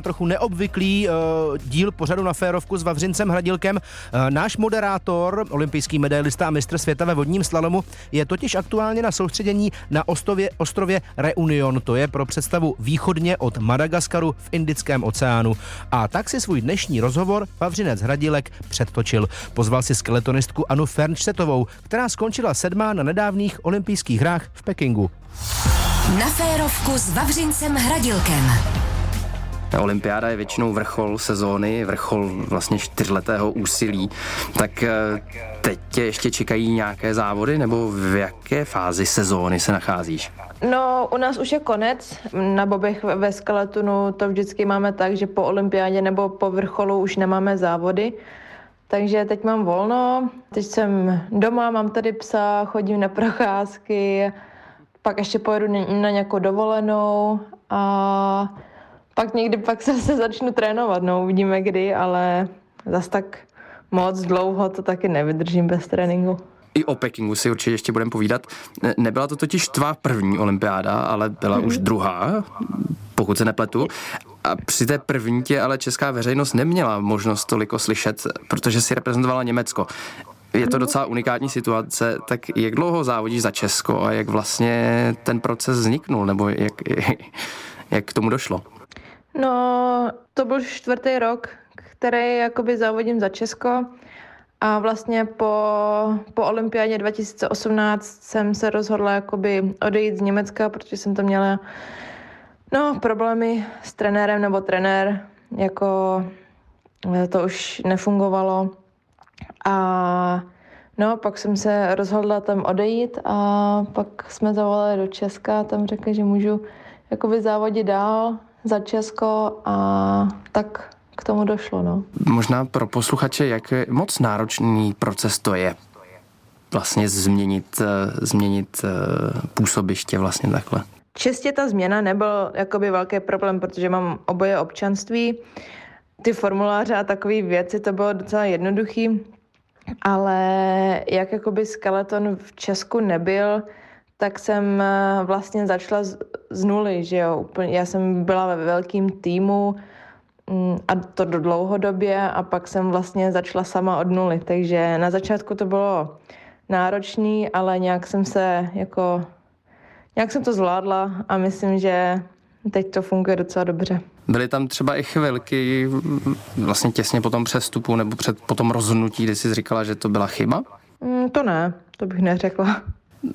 trochu neobvyklý uh, díl pořadu na férovku s Vavřincem Hradilkem. Uh, náš moderátor, olympijský medailista a mistr světa ve vodním slalomu, je totiž aktuálně na soustředění na ostrově, ostrově Reunion. To je pro představu východně od Madagaskaru v Indickém oceánu. A tak si svůj dnešní rozhovor Vavřinec Hradilek předtočil. Pozval si skeletonistku Anu Fernštetovou, která skončila sedmá na nedávných olympijských hrách v Pekingu. Na férovku s Vavřincem Hradilkem. Olympiáda je většinou vrchol sezóny, vrchol vlastně čtyřletého úsilí. Tak eh, teď tě ještě čekají nějaké závody, nebo v jaké fázi sezóny se nacházíš? No, u nás už je konec. Na bobech ve skeletonu to vždycky máme tak, že po olympiádě nebo po vrcholu už nemáme závody. Takže teď mám volno, teď jsem doma, mám tady psa, chodím na procházky, pak ještě pojedu na nějakou dovolenou a pak někdy pak se, se začnu trénovat, no uvidíme kdy, ale zas tak moc dlouho to taky nevydržím bez tréninku. I o Pekingu si určitě ještě budeme povídat. Nebyla to totiž tvá první olympiáda, ale byla už druhá, pokud se nepletu. A při té první tě ale česká veřejnost neměla možnost toliko slyšet, protože si reprezentovala Německo. Je to docela unikátní situace, tak jak dlouho závodíš za Česko a jak vlastně ten proces vzniknul, nebo jak, jak k tomu došlo? No, to byl čtvrtý rok, který jakoby závodím za Česko. A vlastně po, po olympiádě 2018 jsem se rozhodla jakoby odejít z Německa, protože jsem tam měla no, problémy s trenérem nebo trenér, jako eh, to už nefungovalo. A no, pak jsem se rozhodla tam odejít a pak jsme zavolali do Česka a tam řekli, že můžu jakoby závodit dál za Česko a tak k tomu došlo. No. Možná pro posluchače, jak moc náročný proces to je vlastně změnit, eh, změnit eh, působiště vlastně takhle. Čistě ta změna nebyl jakoby velký problém, protože mám oboje občanství. Ty formuláře a takové věci, to bylo docela jednoduchý, ale jak jakoby skeleton v Česku nebyl, tak jsem eh, vlastně začala z, nuly, že jo. Úplně, já jsem byla ve velkém týmu mm, a to do dlouhodobě a pak jsem vlastně začala sama od nuly, takže na začátku to bylo náročný, ale nějak jsem se jako, nějak jsem to zvládla a myslím, že teď to funguje docela dobře. Byly tam třeba i chvilky vlastně těsně po tom přestupu nebo před, po tom rozhodnutí, kdy jsi říkala, že to byla chyba? Mm, to ne, to bych neřekla.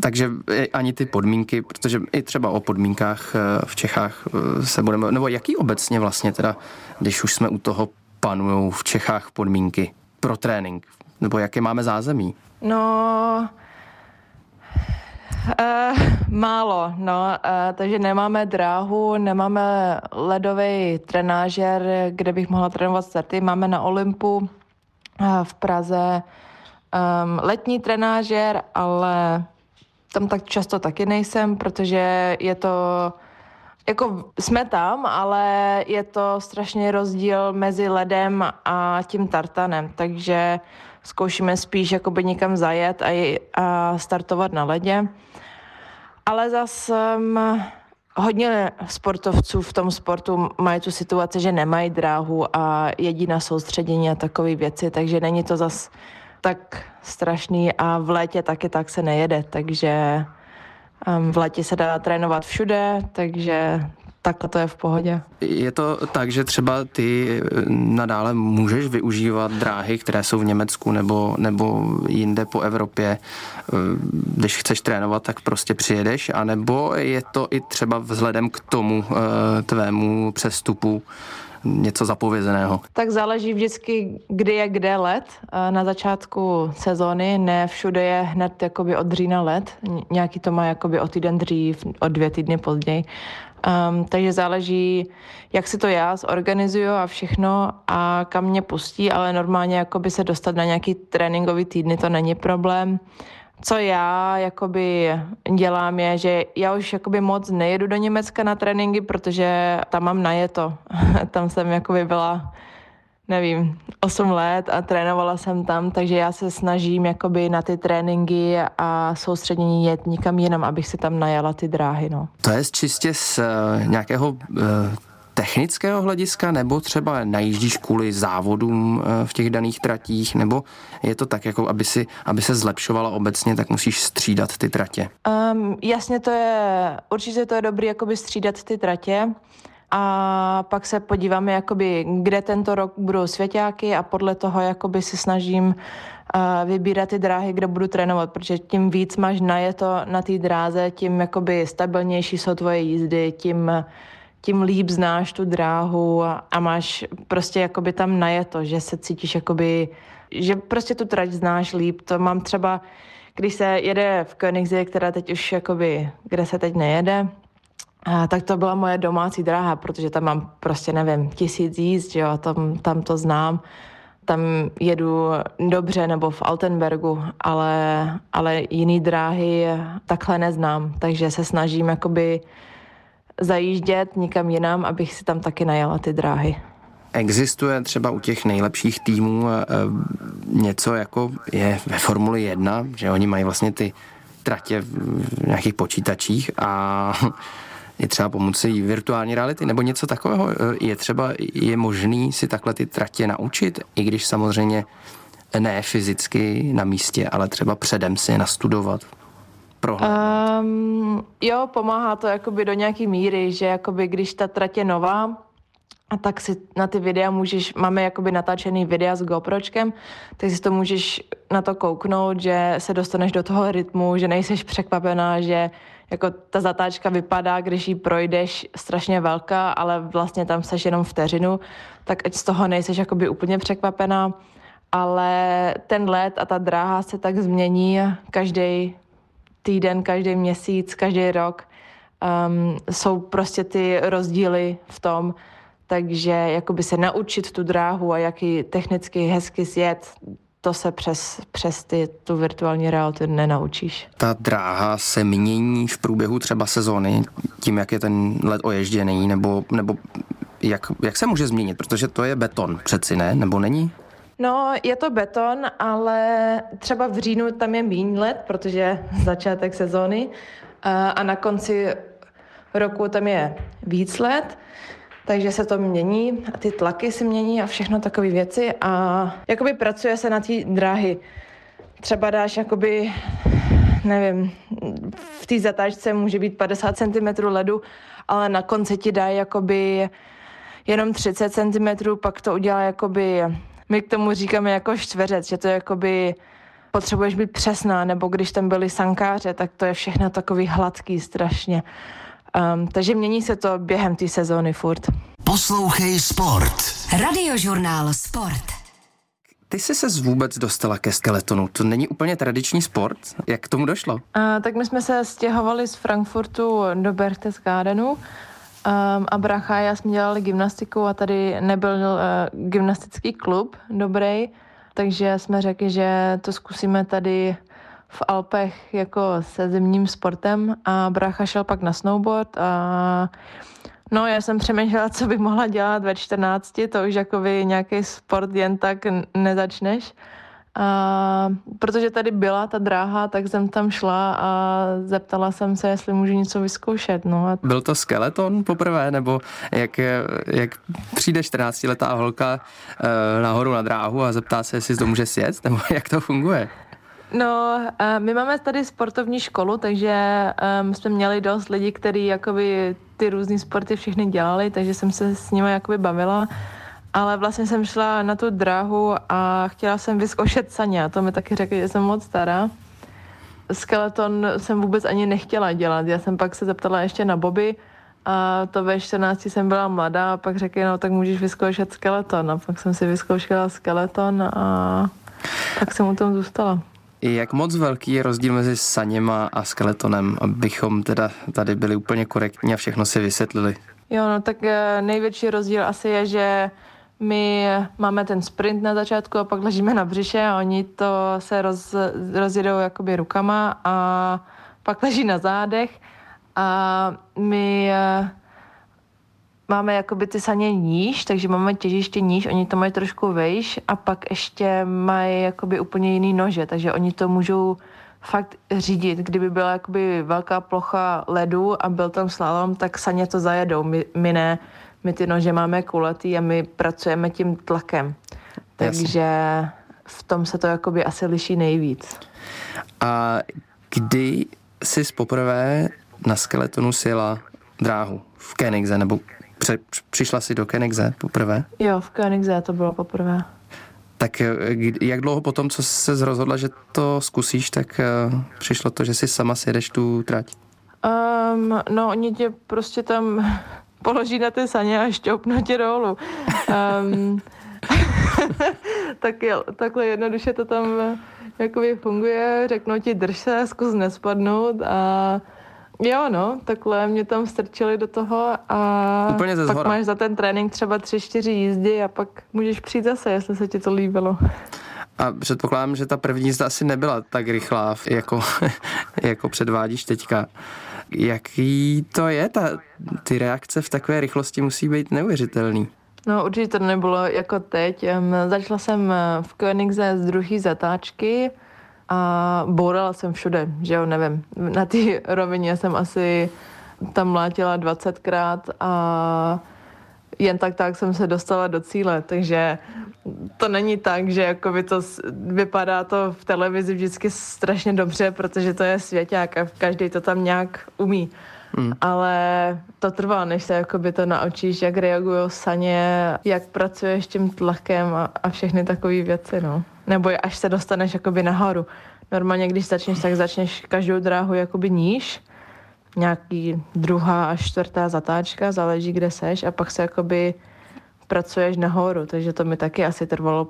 Takže ani ty podmínky, protože i třeba o podmínkách eh, v Čechách eh, se budeme, nebo jaký obecně vlastně teda, když už jsme u toho panují v Čechách podmínky pro trénink, nebo jaké máme zázemí? No, Uh, málo, no, uh, takže nemáme dráhu, nemáme ledový trenážer, kde bych mohla trénovat starty. Máme na Olympu uh, v Praze um, letní trenážer, ale tam tak často taky nejsem, protože je to jako jsme tam, ale je to strašně rozdíl mezi ledem a tím tartanem, takže zkoušíme spíš jakoby někam zajet a, a startovat na ledě. Ale zase um, hodně sportovců v tom sportu mají tu situaci, že nemají dráhu a jedí na soustředění a takové věci, takže není to zas tak strašný a v létě taky tak se nejede, takže v létě se dá trénovat všude, takže takhle to je v pohodě. Je to tak, že třeba ty eh, nadále můžeš využívat dráhy, které jsou v Německu nebo, nebo jinde po Evropě, eh, když chceš trénovat, tak prostě přijedeš, anebo je to i třeba vzhledem k tomu eh, tvému přestupu něco zapovězeného? Tak záleží vždycky, kdy je kde let. Na začátku sezóny ne všude je hned jakoby od října let. Nějaký to má jakoby o týden dřív, o dvě týdny později. Um, takže záleží, jak si to já zorganizuju a všechno a kam mě pustí, ale normálně jakoby se dostat na nějaký tréninkový týdny to není problém co já jakoby dělám je, že já už jakoby moc nejedu do Německa na tréninky, protože tam mám najeto. tam jsem jakoby byla nevím, 8 let a trénovala jsem tam, takže já se snažím jakoby na ty tréninky a soustředění jet nikam jinam, abych si tam najala ty dráhy, no. To je čistě z uh, nějakého uh, technického hlediska, nebo třeba najíždíš kvůli závodům eh, v těch daných tratích, nebo je to tak, jako aby, si, aby se zlepšovala obecně, tak musíš střídat ty tratě? Um, jasně to je, určitě to je dobrý jakoby střídat ty tratě a pak se podíváme, jakoby, kde tento rok budou svěťáky a podle toho jakoby si snažím uh, vybírat ty dráhy, kde budu trénovat, protože tím víc máš najeto na té dráze, tím jakoby stabilnější jsou tvoje jízdy, tím tím líp znáš tu dráhu a, a máš prostě jakoby tam najeto, že se cítíš jakoby, že prostě tu trať znáš líp. To mám třeba, když se jede v Koenigsee, která teď už jakoby, kde se teď nejede, a tak to byla moje domácí dráha, protože tam mám prostě, nevím, tisíc jízd, jo, tam, tam to znám. Tam jedu dobře nebo v Altenbergu, ale, ale jiný dráhy takhle neznám, takže se snažím jakoby zajíždět nikam jinam, abych si tam taky najela ty dráhy. Existuje třeba u těch nejlepších týmů eh, něco jako je ve Formuli 1, že oni mají vlastně ty tratě v nějakých počítačích a je třeba pomocí virtuální reality nebo něco takového. Eh, je třeba, je možný si takhle ty tratě naučit, i když samozřejmě ne fyzicky na místě, ale třeba předem si je nastudovat prohled? Um, jo, pomáhá to jakoby do nějaký míry, že jakoby když ta trať je nová, a tak si na ty videa můžeš, máme jakoby natáčený videa s GoPročkem, tak si to můžeš na to kouknout, že se dostaneš do toho rytmu, že nejseš překvapená, že jako ta zatáčka vypadá, když ji projdeš strašně velká, ale vlastně tam seš jenom vteřinu, tak ať z toho nejseš jakoby úplně překvapená, ale ten let a ta dráha se tak změní každý týden, každý měsíc, každý rok. Um, jsou prostě ty rozdíly v tom, takže jakoby se naučit tu dráhu a jaký technicky hezky zjet, to se přes, přes ty, tu virtuální realitu nenaučíš. Ta dráha se mění v průběhu třeba sezóny, tím, jak je ten let oježděný, nebo, nebo jak, jak se může změnit, protože to je beton přeci, ne? Nebo není? No, je to beton, ale třeba v říjnu tam je míň let, protože začátek sezóny a na konci roku tam je víc let, takže se to mění a ty tlaky se mění a všechno takové věci a jakoby pracuje se na té dráhy. Třeba dáš jakoby, nevím, v té zatáčce může být 50 cm ledu, ale na konci ti dají jakoby jenom 30 cm, pak to udělá jakoby my k tomu říkáme jako čtveřec, že to je jakoby potřebuješ být přesná, nebo když tam byli sankáře, tak to je všechno takový hladký strašně. Um, takže mění se to během té sezóny furt. Poslouchej Sport. Radiožurnál Sport. Ty jsi se vůbec dostala ke skeletonu. To není úplně tradiční sport. Jak k tomu došlo? Uh, tak my jsme se stěhovali z Frankfurtu do Berchtesgadenu Um, a bracha já jsme dělali gymnastiku a tady nebyl uh, gymnastický klub dobrý, takže jsme řekli, že to zkusíme tady v Alpech jako se zimním sportem a bracha šel pak na snowboard a No, já jsem přemýšlela, co bych mohla dělat ve 14, to už jako nějaký sport jen tak nezačneš. A protože tady byla ta dráha, tak jsem tam šla a zeptala jsem se, jestli můžu něco vyzkoušet. No a... Byl to skeleton poprvé, nebo jak, jak přijde 14-letá holka uh, nahoru na dráhu a zeptá se, jestli to může sjet, nebo jak to funguje? No, uh, my máme tady sportovní školu, takže um, jsme měli dost lidí, kteří jakoby ty různé sporty všechny dělali, takže jsem se s nimi jakoby bavila ale vlastně jsem šla na tu dráhu a chtěla jsem vyzkoušet saně a to mi taky řekli, že jsem moc stará. Skeleton jsem vůbec ani nechtěla dělat. Já jsem pak se zeptala ještě na Bobby a to ve 14 jsem byla mladá a pak řekli, no tak můžeš vyzkoušet skeleton. A pak jsem si vyzkoušela skeleton a tak jsem u tom zůstala. Jak moc velký je rozdíl mezi saněma a skeletonem, abychom teda tady byli úplně korektní a všechno si vysvětlili? Jo, no tak eh, největší rozdíl asi je, že my máme ten sprint na začátku a pak ležíme na břiše a oni to se roz, rozjedou jakoby rukama a pak leží na zádech. A my eh, máme jakoby ty saně níž, takže máme těžiště níž, oni to mají trošku vejš a pak ještě mají jakoby úplně jiný nože, takže oni to můžou fakt řídit. Kdyby byla jakoby velká plocha ledu a byl tam slalom, tak saně to zajedou, my, my ne my ty nože máme kulatý a my pracujeme tím tlakem. Takže v tom se to jakoby asi liší nejvíc. A kdy jsi poprvé na skeletonu sjela dráhu? V Kenigze nebo pře- přišla jsi do Kenigze poprvé? Jo, v Kenigze to bylo poprvé. Tak eh, jak dlouho potom, co se rozhodla, že to zkusíš, tak uh, přišlo to, že si sama sjedeš tu trať? Um, no, oni tě prostě tam položí na ty saně a šťoupnou tě dolů. Um, tak je, takhle jednoduše to tam eh, jakoby funguje, řeknou ti drž se, zkus nespadnout a Jo, no, takhle mě tam strčili do toho a Úplně ze pak máš za ten trénink třeba tři, čtyři jízdy a pak můžeš přijít zase, jestli se ti to líbilo. A předpokládám, že ta první jízda asi nebyla tak rychlá, jako, jako předvádíš teďka. Jaký to je? Ta, ty reakce v takové rychlosti musí být neuvěřitelný. No určitě to nebylo jako teď. Začala jsem v Koenigse z druhé zatáčky, a bourala jsem všude, že jo, nevím. Na té rovině jsem asi tam mlátila 20krát a jen tak tak jsem se dostala do cíle, takže to není tak, že jako by to vypadá to v televizi vždycky strašně dobře, protože to je svěťák a každý to tam nějak umí. Hmm. Ale to trvá, než se jakoby to naučíš, jak reagují saně, jak pracuješ tím tlakem a, a všechny takové věci, no. Nebo až se dostaneš jakoby nahoru. Normálně, když začneš, tak začneš každou dráhu jakoby níž, nějaký druhá až čtvrtá zatáčka, záleží, kde seš a pak se jakoby pracuješ nahoru, takže to mi taky asi trvalo,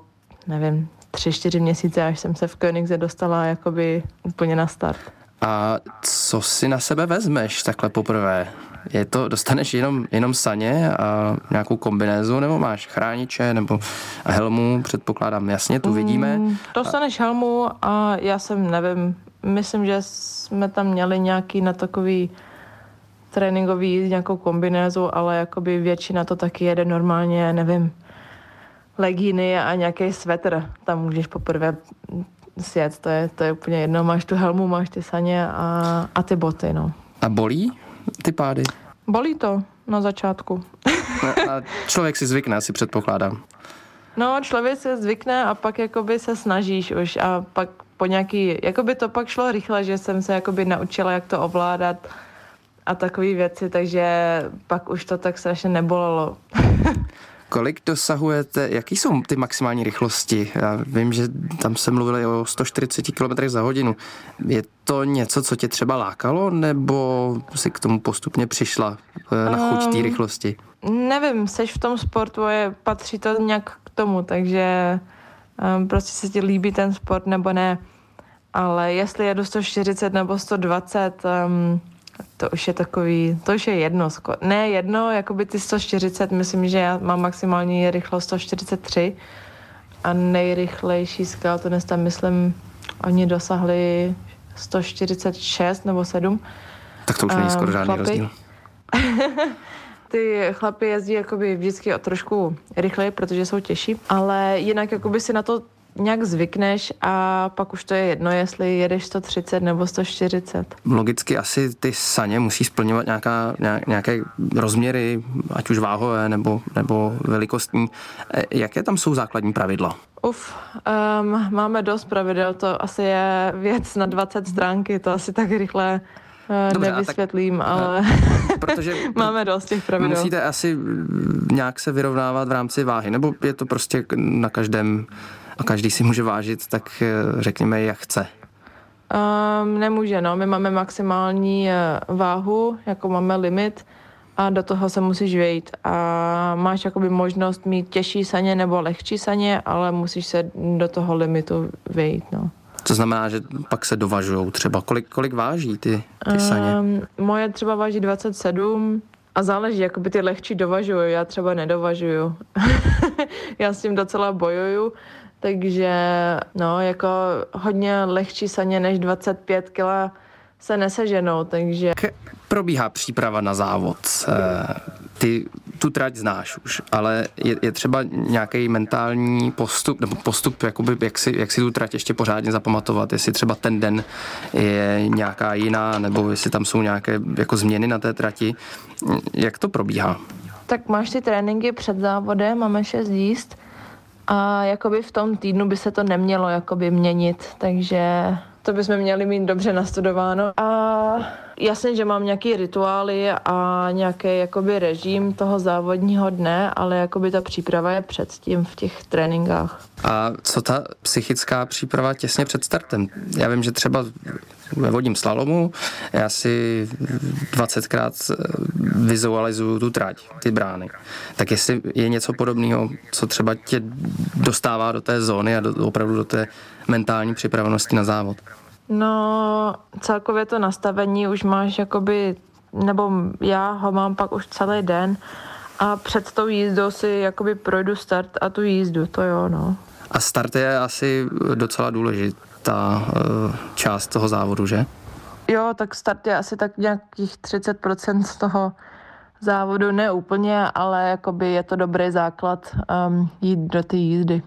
nevím, tři, čtyři měsíce, až jsem se v Koenigse dostala jakoby úplně na start. A co si na sebe vezmeš takhle poprvé? Je to, dostaneš jenom, jenom saně a nějakou kombinézu, nebo máš chrániče, nebo helmu, předpokládám, jasně, tu vidíme. Mm, dostaneš helmu a já jsem, nevím, myslím, že jsme tam měli nějaký na takový tréninkový nějakou kombinézu, ale jakoby většina to taky jede normálně, nevím, legíny a nějaký svetr. Tam můžeš poprvé sjet, to je, to je úplně jedno. Máš tu helmu, máš ty saně a, a ty boty, no. A bolí ty pády? Bolí to na začátku. no, a člověk si zvykne, si předpokládám. No, člověk se zvykne a pak jakoby se snažíš už a pak po nějaký, jakoby to pak šlo rychle, že jsem se jakoby naučila, jak to ovládat a takové věci, takže pak už to tak strašně nebolelo. Kolik dosahujete, jaký jsou ty maximální rychlosti? Já vím, že tam se mluvili o 140 km za hodinu. Je to něco, co tě třeba lákalo, nebo si k tomu postupně přišla eh, na chuť té rychlosti? Um, nevím, seš v tom sportu a je, patří to nějak k tomu, takže um, prostě se ti líbí ten sport nebo ne. Ale jestli jedu 140 nebo 120, um, to už je takový, to už je jedno. Ne jedno, jako by ty 140, myslím, že já mám maximální rychlost 143 a nejrychlejší skeletonista, tam myslím, oni dosahli 146 nebo 7. Tak to už není skoro žádný rozdíl. ty chlapy jezdí jakoby vždycky o trošku rychleji, protože jsou těžší, ale jinak jakoby si na to nějak zvykneš a pak už to je jedno, jestli jedeš 130 nebo 140. Logicky asi ty saně musí splňovat nějaká, nějaké rozměry, ať už váhové nebo, nebo velikostní. E, jaké tam jsou základní pravidla? Uf, um, máme dost pravidel, to asi je věc na 20 stránky, to asi tak rychle Dobře, nevysvětlím, tak, ale protože máme dost těch pravidel. Musíte asi nějak se vyrovnávat v rámci váhy, nebo je to prostě na každém a každý si může vážit, tak eh, řekněme, jak chce. Um, nemůže, no. My máme maximální eh, váhu, jako máme limit a do toho se musíš vejít. A máš jakoby možnost mít těžší saně nebo lehčí saně, ale musíš se do toho limitu vejít, no. To znamená, že pak se dovažují třeba. Kolik, kolik váží ty, ty saně? Um, moje třeba váží 27 a záleží, jakoby ty lehčí dovažuju, já třeba nedovažuju. já s tím docela bojuju, takže no, jako hodně lehčí saně než 25 kg se neseženou, takže... Jak probíhá příprava na závod? Eh, ty tu trať znáš už, ale je, je třeba nějaký mentální postup, nebo postup, jakoby, jak, si, jak si tu trať ještě pořádně zapamatovat, jestli třeba ten den je nějaká jiná, nebo jestli tam jsou nějaké jako změny na té trati. Jak to probíhá? Tak máš ty tréninky před závodem, máme šest jíst a jakoby v tom týdnu by se to nemělo jakoby měnit, takže to bychom měli mít dobře nastudováno. A jasně, že mám nějaký rituály a nějaký jakoby režim toho závodního dne, ale jakoby ta příprava je předtím v těch tréninkách. A co ta psychická příprava těsně před startem? Já vím, že třeba ve vodním slalomu já si 20krát vizualizuju tu trať, ty brány. Tak jestli je něco podobného, co třeba tě dostává do té zóny a do, opravdu do té mentální připravenosti na závod? No, celkově to nastavení už máš jakoby, nebo já ho mám pak už celý den a před tou jízdou si jakoby projdu start a tu jízdu, to jo, no. A start je asi docela důležitá uh, část toho závodu, že? Jo, tak start je asi tak nějakých 30% z toho závodu, ne úplně, ale jakoby je to dobrý základ um, jít do té jízdy.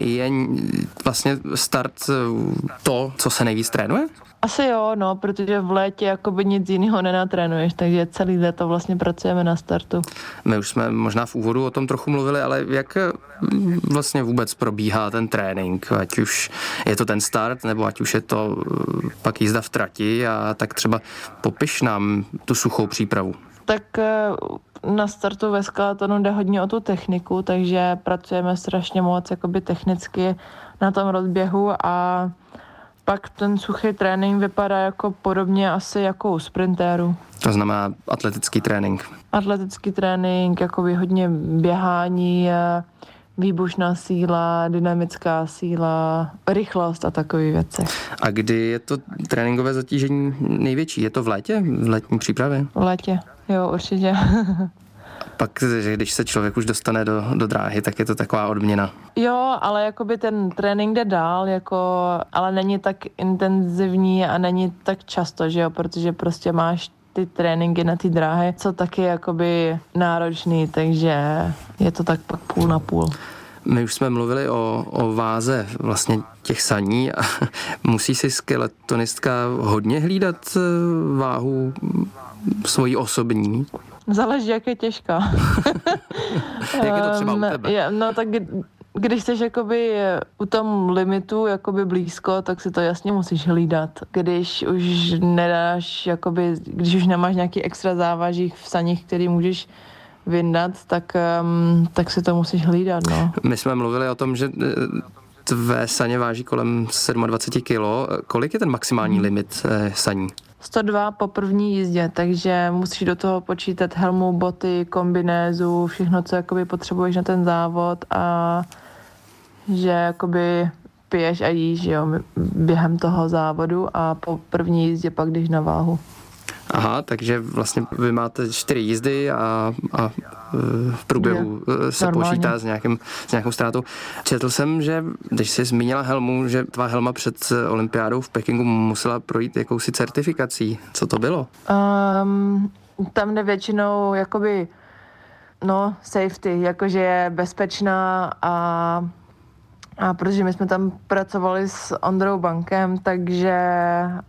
Je vlastně start eh, to, co se nejvíc trénuje? Asi jo, no, protože v létě jakoby nic jiného nenatrénuješ, takže celý léto vlastně pracujeme na startu. My už jsme možná v úvodu o tom trochu mluvili, ale jak eh, vlastně vůbec probíhá ten trénink, ať už je to ten start, nebo ať už je to eh, pak jízda v trati a tak třeba popiš nám tu suchou přípravu. Tak eh, na startu ve skeletonu jde hodně o tu techniku, takže pracujeme strašně moc jakoby technicky na tom rozběhu a pak ten suchý trénink vypadá jako podobně asi jako u sprintéru. To znamená atletický trénink. Atletický trénink, jako hodně běhání, eh, výbušná síla, dynamická síla, rychlost a takové věci. A kdy je to tréninkové zatížení největší? Je to v létě? V letní přípravě? V létě. Jo, určitě. Pak, že když se člověk už dostane do, do dráhy, tak je to taková odměna. Jo, ale jakoby ten trénink jde dál, jako, ale není tak intenzivní a není tak často, že jo, protože prostě máš ty tréninky na ty dráhy, co taky jakoby náročný, takže je to tak pak půl na půl. My už jsme mluvili o, o váze vlastně těch saní a musí si skeletonistka hodně hlídat eh, váhu svojí osobní? Záleží, jak je těžká. jak je to třeba u tebe? no tak když jsi jakoby u tom limitu jakoby blízko, tak si to jasně musíš hlídat. Když už nedáš, jakoby, když už nemáš nějaký extra závaží v saních, který můžeš vyndat, tak, um, tak si to musíš hlídat. No. My jsme mluvili o tom, že eh, tvé saně váží kolem 27 kg. Kolik je ten maxální limit eh, saní? 102 po první jízdě, takže musíš do toho počítat helmu, boty, kombinézu, všechno, co jakoby potřebuješ na ten závod a že jakoby piješ a jíš jo, během toho závodu a po první jízdě pak jdeš na váhu. Aha, takže vlastně vy máte čtyři jízdy a, a v průběhu je, se normálně. počítá s, nějakým, s nějakou ztrátou. Četl jsem, že když jsi zmínila helmu, že tvá helma před olympiádou v Pekingu musela projít jakousi certifikací. Co to bylo? Um, tam jde většinou jakoby no, safety, jakože je bezpečná a a protože my jsme tam pracovali s Ondrou Bankem, takže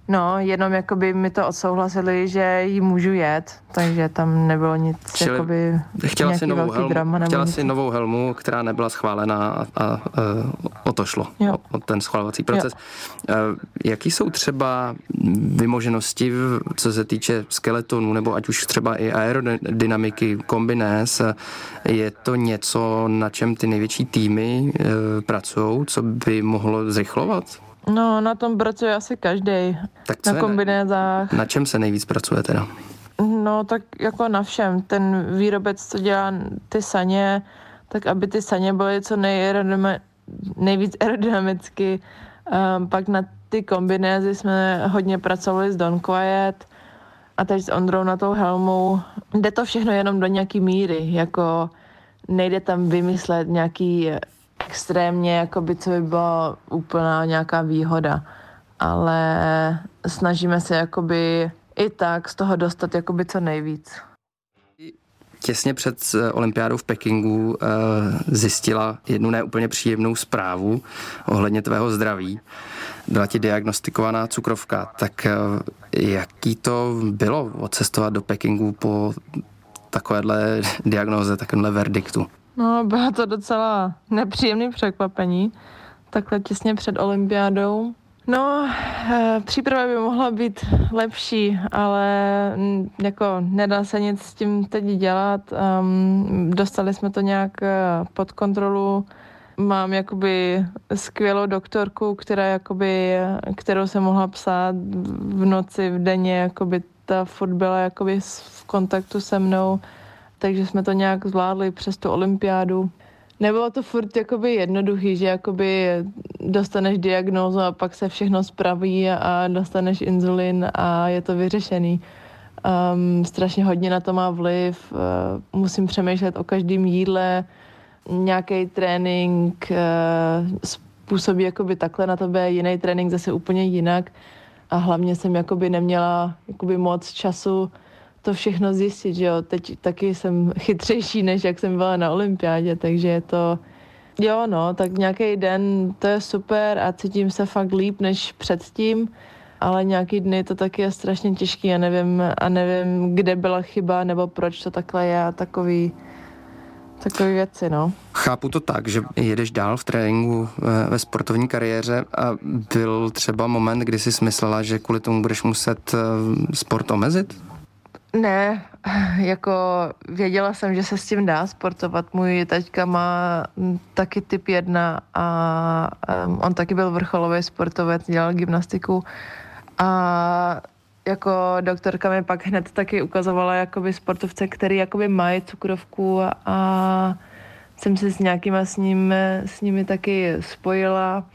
no, jenom jakoby mi to odsouhlasili, že ji můžu jet, takže tam nebylo nic Čili jakoby chtěla si novou helmu, drama, chtěla si novou helmu, která nebyla schválená a, a, a o to šlo, jo. o, o ten schvalovací proces. Jo. Jaký jsou třeba vymoženosti, co se týče skeletonu, nebo ať už třeba i aerodynamiky, kombinéz, je to něco, na čem ty největší týmy e, pracují, co by mohlo zrychlovat? No, na tom pracuje asi každý. Tak na kombinézách. Na čem se nejvíc pracuje teda? No, tak jako na všem. Ten výrobec, co dělá ty saně, tak aby ty saně byly co nejvíc aerodynamicky. Um, pak na ty kombinézy jsme hodně pracovali s Don Quiet a teď s Ondrou na tou helmou. Jde to všechno jenom do nějaký míry, jako nejde tam vymyslet nějaký extrémně, jakoby, co by byla úplná nějaká výhoda. Ale snažíme se jakoby i tak z toho dostat jakoby co nejvíc. Těsně před eh, olympiádou v Pekingu uh, zjistila jednu neúplně příjemnou zprávu ohledně tvého zdraví. Byla ti diagnostikovaná cukrovka, tak uh, jaký to bylo odcestovat do Pekingu po takovéhle diagnoze, takovéhle verdiktu? No, bylo to docela nepříjemné překvapení, takhle těsně před olympiádou. No, eh, příprava by mohla být lepší, ale jako nedá se nic s tím teď dělat. Um, dostali jsme to nějak eh, pod kontrolu. Mám jakoby skvělou doktorku, která jakoby, kterou jsem mohla psát v noci, v denně, jakoby ta furt byla jakoby v kontaktu se mnou, takže jsme to nějak zvládli přes tu olympiádu nebylo to furt jakoby jednoduchý, že jakoby dostaneš diagnózu a pak se všechno spraví a dostaneš inzulin a je to vyřešený. Um, strašně hodně na to má vliv, uh, musím přemýšlet o každém jídle, nějaký trénink uh, způsobí jakoby takhle na tebe, jiný trénink zase úplně jinak a hlavně jsem jakoby neměla jakoby moc času to všechno zjistit, že jo. Teď taky jsem chytřejší, než jak jsem byla na olympiádě, takže je to... Jo, no, tak nějaký den to je super a cítím se fakt líp než předtím, ale nějaký dny to taky je strašně těžký a nevím, a nevím, kde byla chyba nebo proč to takhle je a takový, takové věci, no. Chápu to tak, že jedeš dál v tréninku ve, ve sportovní kariéře a byl třeba moment, kdy jsi smyslela, že kvůli tomu budeš muset eh, sport omezit? Ne, jako věděla jsem, že se s tím dá sportovat. Můj taťka má taky typ jedna a um, on taky byl vrcholový sportovec, dělal gymnastiku a jako doktorka mi pak hned taky ukazovala jakoby sportovce, který jakoby mají cukrovku a jsem se s nějakýma s, ním, s nimi taky spojila.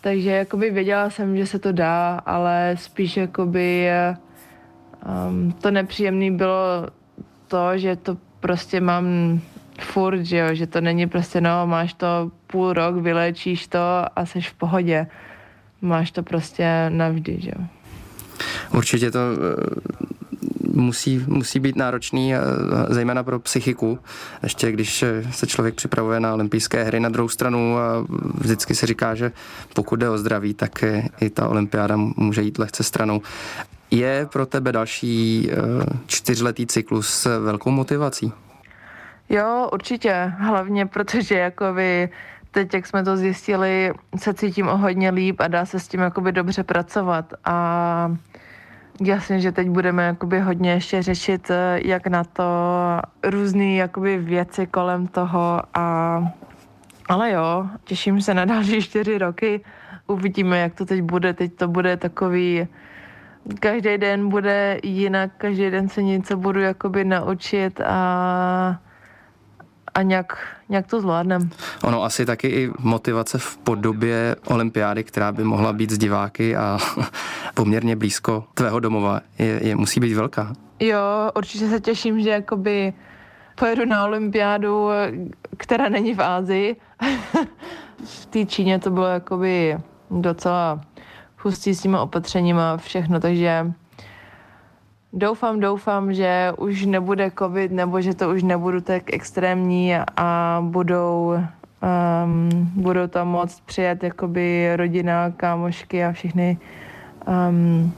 Takže jakoby věděla jsem, že se to dá, ale spíš jakoby Um, to nepříjemné bylo to, že to prostě mám furt, že, jo, že to není prostě, no, máš to půl rok, vylečíš to a jsi v pohodě. Máš to prostě navždy, že jo. Určitě to eh, musí, musí být náročný, eh, zejména pro psychiku. Ještě když se člověk připravuje na olympijské hry na druhou stranu a vždycky se říká, že pokud jde o zdraví, tak i ta olympiáda může jít lehce stranou. Je pro tebe další eh, čtyřletý cyklus velkou motivací? Jo, určitě. Hlavně protože jakoby teď, jak jsme to zjistili, se cítím o hodně líp a dá se s tím jakoby dobře pracovat. A jasně, že teď budeme jakoby hodně ještě řešit, eh, jak na to různé jakoby věci kolem toho a ale jo, těším se na další čtyři roky. Uvidíme, jak to teď bude. Teď to bude takový každý den bude jinak, každý den se něco budu jakoby naučit a a nějak, nějak to zvládnem. Ono asi taky i motivace v podobě olympiády, která by mohla být z diváky a poměrně blízko tvého domova, je, je, musí být velká. Jo, určitě se těším, že jakoby pojedu na olympiádu, která není v Ázii. v té Číně to bylo jakoby docela hustý s těma opatřeníma všechno, takže doufám, doufám, že už nebude covid, nebo že to už nebudu tak extrémní a budou, um, budou tam moct přijet jakoby rodina, kámošky a všechny um,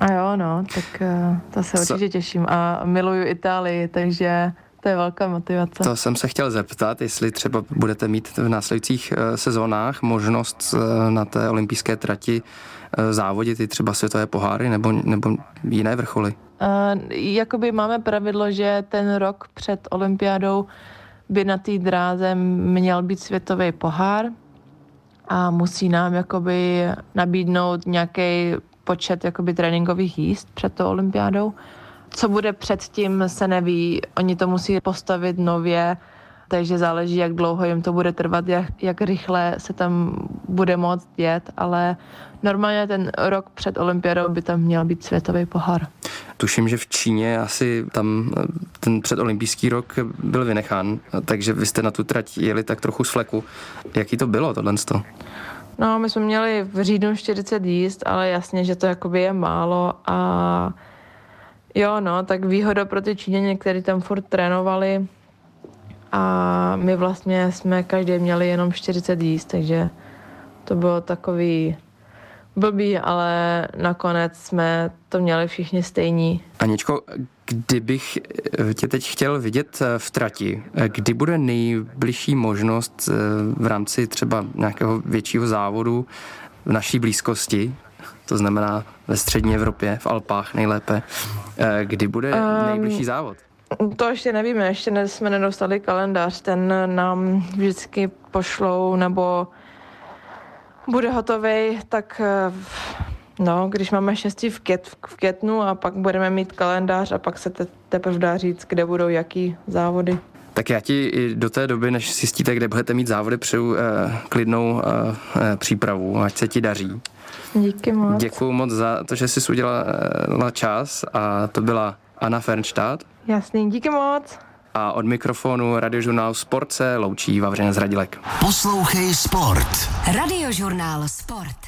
a jo, no, tak uh, to se určitě těším. A miluju Itálii, takže to je velká motivace. To jsem se chtěl zeptat, jestli třeba budete mít v následujících eh, sezónách možnost eh, na té olympijské trati eh, závodit i třeba světové poháry nebo, nebo jiné vrcholy? Uh, jakoby máme pravidlo, že ten rok před olympiádou by na té dráze měl být světový pohár a musí nám jakoby nabídnout nějaký počet jakoby tréninkových jízd před tou olympiádou. Co bude předtím, se neví. Oni to musí postavit nově, takže záleží, jak dlouho jim to bude trvat, jak, jak rychle se tam bude moct jet, ale normálně ten rok před olympiádou by tam měl být světový pohár. Tuším, že v Číně asi tam ten předolympijský rok byl vynechán, takže vy jste na tu trať jeli tak trochu z fleku. Jaký to bylo tohle? No, my jsme měli v říjnu 40 jíst, ale jasně, že to jakoby je málo a Jo, no, tak výhoda pro ty Číňané, kteří tam furt trénovali a my vlastně jsme každý měli jenom 40 jíst, takže to bylo takový blbý, ale nakonec jsme to měli všichni stejní. Aničko, kdybych tě teď chtěl vidět v trati, kdy bude nejbližší možnost v rámci třeba nějakého většího závodu v naší blízkosti, to znamená ve střední Evropě, v Alpách nejlépe, kdy bude um, nejbližší závod? To ještě nevíme, ještě jsme nedostali kalendář, ten nám vždycky pošlou nebo bude hotový, tak eh, no, když máme štěstí v, květ, v květnu a pak budeme mít kalendář a pak se te, teprve dá říct, kde budou jaký závody. Tak já ti i do té doby, než zjistíte, kde budete mít závody, přeju eh, klidnou eh, přípravu, ať se ti daří. Díky moc. Děkuji moc za to, že jsi udělala eh, čas a to byla Anna Fernstadt. Jasný, díky moc. A od mikrofonu radiožurnál Sport se loučí Vavřina Zradilek. Poslouchej Sport. Radiožurnál Sport.